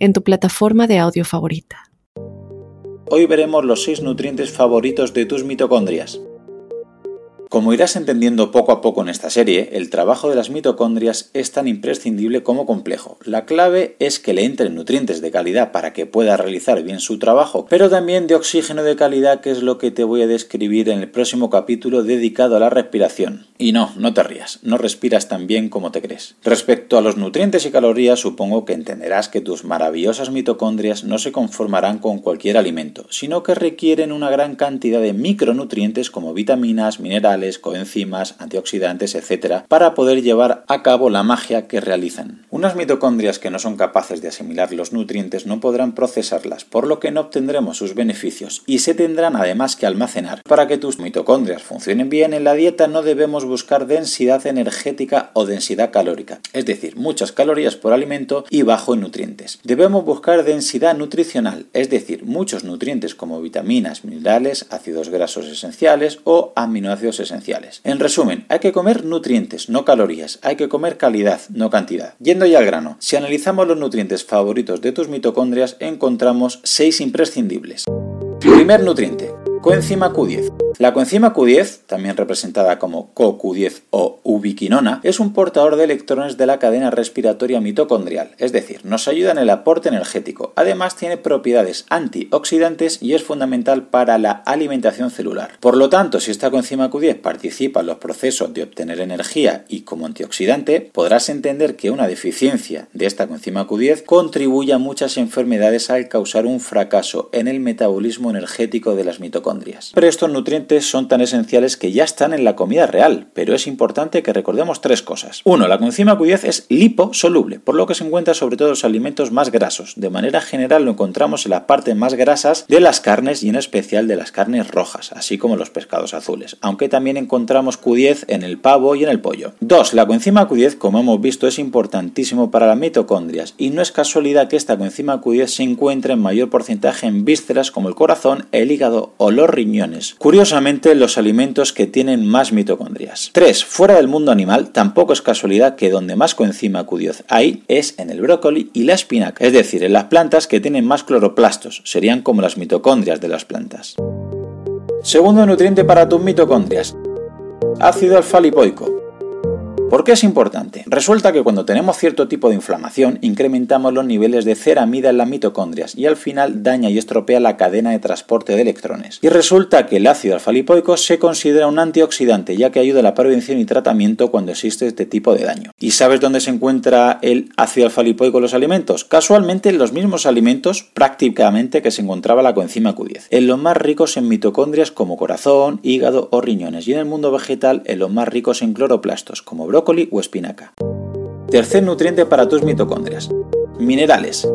en tu plataforma de audio favorita. Hoy veremos los 6 nutrientes favoritos de tus mitocondrias. Como irás entendiendo poco a poco en esta serie, el trabajo de las mitocondrias es tan imprescindible como complejo. La clave es que le entren nutrientes de calidad para que pueda realizar bien su trabajo, pero también de oxígeno de calidad, que es lo que te voy a describir en el próximo capítulo dedicado a la respiración. Y no, no te rías, no respiras tan bien como te crees. Respecto a los nutrientes y calorías, supongo que entenderás que tus maravillosas mitocondrias no se conformarán con cualquier alimento, sino que requieren una gran cantidad de micronutrientes como vitaminas, minerales, coenzimas, antioxidantes, etc., para poder llevar a cabo la magia que realizan. Unas mitocondrias que no son capaces de asimilar los nutrientes no podrán procesarlas, por lo que no obtendremos sus beneficios y se tendrán además que almacenar. Para que tus mitocondrias funcionen bien en la dieta no debemos buscar densidad energética o densidad calórica, es decir, muchas calorías por alimento y bajo en nutrientes. Debemos buscar densidad nutricional, es decir, muchos nutrientes como vitaminas, minerales, ácidos grasos esenciales o aminoácidos esenciales en resumen, hay que comer nutrientes, no calorías, hay que comer calidad, no cantidad. Yendo ya al grano, si analizamos los nutrientes favoritos de tus mitocondrias, encontramos 6 imprescindibles. Primer nutriente, coenzima Q10. La coenzima Q10, también representada como CoQ10 o ubiquinona, es un portador de electrones de la cadena respiratoria mitocondrial, es decir, nos ayuda en el aporte energético. Además, tiene propiedades antioxidantes y es fundamental para la alimentación celular. Por lo tanto, si esta coenzima Q10 participa en los procesos de obtener energía y como antioxidante, podrás entender que una deficiencia de esta coenzima Q10 contribuye a muchas enfermedades al causar un fracaso en el metabolismo energético de las mitocondrias. Pero estos nutrientes son tan esenciales que ya están en la comida real, pero es importante que recordemos tres cosas. Uno, la coenzima Q10 es liposoluble, por lo que se encuentra sobre todo en los alimentos más grasos. De manera general lo encontramos en las partes más grasas de las carnes y en especial de las carnes rojas, así como los pescados azules, aunque también encontramos Q10 en el pavo y en el pollo. 2. La coenzima Q10, como hemos visto, es importantísimo para las mitocondrias y no es casualidad que esta coenzima Q10 se encuentre en mayor porcentaje en vísceras como el corazón, el hígado o los riñones. Curiosamente, los alimentos que tienen más mitocondrias. 3. Fuera del mundo animal, tampoco es casualidad que donde más coenzima Q10 hay es en el brócoli y la espinaca, es decir, en las plantas que tienen más cloroplastos, serían como las mitocondrias de las plantas. Segundo nutriente para tus mitocondrias, ácido alfa-lipoico. ¿Por qué es importante? Resulta que cuando tenemos cierto tipo de inflamación incrementamos los niveles de ceramida en las mitocondrias y al final daña y estropea la cadena de transporte de electrones. Y resulta que el ácido alfa-lipoico se considera un antioxidante ya que ayuda a la prevención y tratamiento cuando existe este tipo de daño. ¿Y sabes dónde se encuentra el ácido alfa-lipoico en los alimentos? Casualmente en los mismos alimentos prácticamente que se encontraba la coenzima Q10, en los más ricos en mitocondrias como corazón, hígado o riñones y en el mundo vegetal en los más ricos en cloroplastos como brócoli o espinaca. Tercer nutriente para tus mitocondrias. Minerales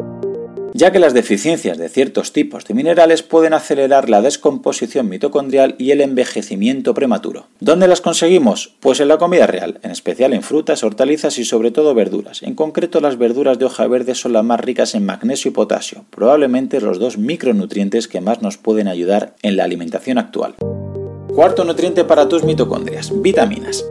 ya que las deficiencias de ciertos tipos de minerales pueden acelerar la descomposición mitocondrial y el envejecimiento prematuro. ¿Dónde las conseguimos? Pues en la comida real, en especial en frutas, hortalizas y sobre todo verduras. En concreto las verduras de hoja verde son las más ricas en magnesio y potasio, probablemente los dos micronutrientes que más nos pueden ayudar en la alimentación actual. Cuarto nutriente para tus mitocondrias, vitaminas.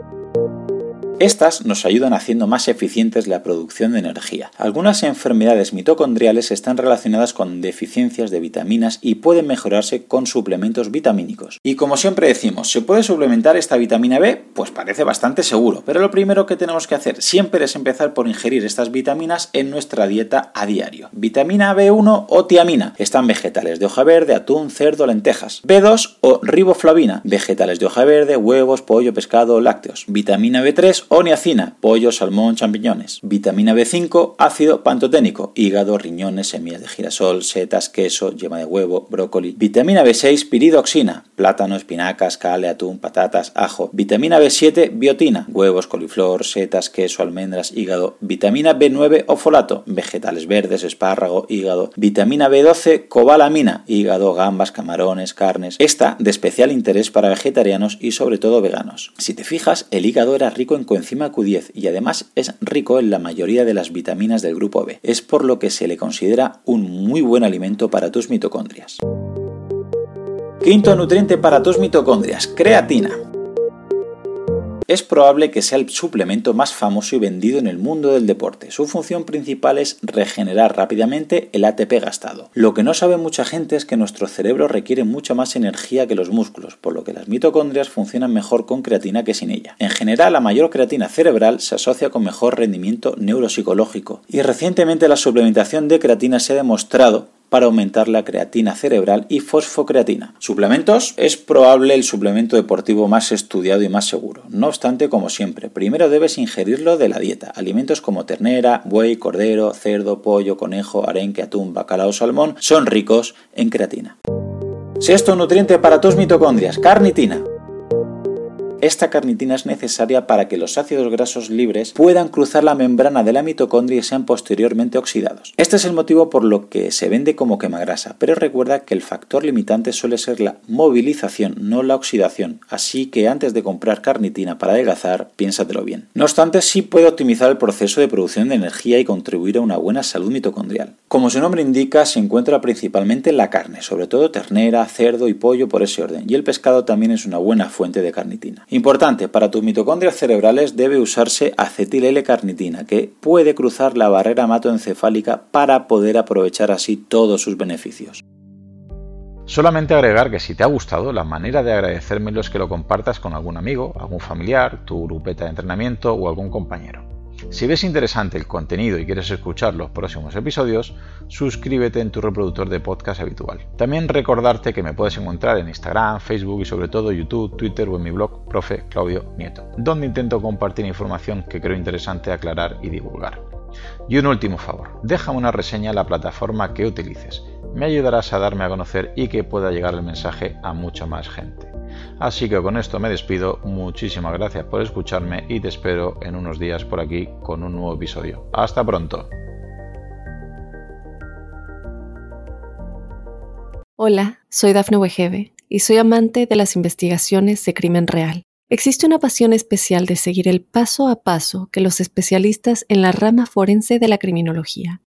Estas nos ayudan haciendo más eficientes la producción de energía. Algunas enfermedades mitocondriales están relacionadas con deficiencias de vitaminas y pueden mejorarse con suplementos vitamínicos. Y como siempre decimos, ¿se puede suplementar esta vitamina B? Pues parece bastante seguro, pero lo primero que tenemos que hacer siempre es empezar por ingerir estas vitaminas en nuestra dieta a diario. Vitamina B1 o tiamina están vegetales de hoja verde, atún, cerdo, lentejas. B2 o riboflavina, vegetales de hoja verde, huevos, pollo, pescado, lácteos. Vitamina B3 B3, o niacina, pollo, salmón, champiñones. Vitamina B5, ácido pantoténico, hígado, riñones, semillas de girasol, setas, queso, yema de huevo, brócoli. Vitamina B6, piridoxina, plátano, espinacas, cale, atún, patatas, ajo. Vitamina B7, biotina, huevos, coliflor, setas, queso, almendras, hígado. Vitamina B9, ofolato, vegetales verdes, espárrago, hígado. Vitamina B12, cobalamina, hígado, gambas, camarones, carnes. Esta de especial interés para vegetarianos y sobre todo veganos. Si te fijas, el hígado era rico en coenzima Q10 y además es rico en la mayoría de las vitaminas del grupo B. Es por lo que se le considera un muy buen alimento para tus mitocondrias. Quinto nutriente para tus mitocondrias, creatina. Es probable que sea el suplemento más famoso y vendido en el mundo del deporte. Su función principal es regenerar rápidamente el ATP gastado. Lo que no sabe mucha gente es que nuestro cerebro requiere mucha más energía que los músculos, por lo que las mitocondrias funcionan mejor con creatina que sin ella. En general, la mayor creatina cerebral se asocia con mejor rendimiento neuropsicológico y recientemente la suplementación de creatina se ha demostrado para aumentar la creatina cerebral y fosfocreatina. Suplementos es probable el suplemento deportivo más estudiado y más seguro. No obstante, como siempre, primero debes ingerirlo de la dieta. Alimentos como ternera, buey, cordero, cerdo, pollo, conejo, arenque, atún, bacalao, salmón son ricos en creatina. Sexto nutriente para tus mitocondrias, carnitina. Esta carnitina es necesaria para que los ácidos grasos libres puedan cruzar la membrana de la mitocondria y sean posteriormente oxidados. Este es el motivo por lo que se vende como quemagrasa, pero recuerda que el factor limitante suele ser la movilización, no la oxidación, así que antes de comprar carnitina para adelgazar, piénsatelo bien. No obstante, sí puede optimizar el proceso de producción de energía y contribuir a una buena salud mitocondrial. Como su nombre indica, se encuentra principalmente en la carne, sobre todo ternera, cerdo y pollo por ese orden, y el pescado también es una buena fuente de carnitina. Importante, para tus mitocondrias cerebrales debe usarse acetil L-carnitina, que puede cruzar la barrera hematoencefálica para poder aprovechar así todos sus beneficios. Solamente agregar que si te ha gustado, la manera de agradecérmelo es que lo compartas con algún amigo, algún familiar, tu grupeta de entrenamiento o algún compañero. Si ves interesante el contenido y quieres escuchar los próximos episodios, suscríbete en tu reproductor de podcast habitual. También recordarte que me puedes encontrar en Instagram, Facebook y sobre todo YouTube, Twitter o en mi blog Profe Claudio Nieto, donde intento compartir información que creo interesante aclarar y divulgar. Y un último favor, déjame una reseña en la plataforma que utilices. Me ayudarás a darme a conocer y que pueda llegar el mensaje a mucha más gente. Así que con esto me despido, muchísimas gracias por escucharme y te espero en unos días por aquí con un nuevo episodio. Hasta pronto. Hola, soy Dafne Wegebe y soy amante de las investigaciones de crimen real. Existe una pasión especial de seguir el paso a paso que los especialistas en la rama forense de la criminología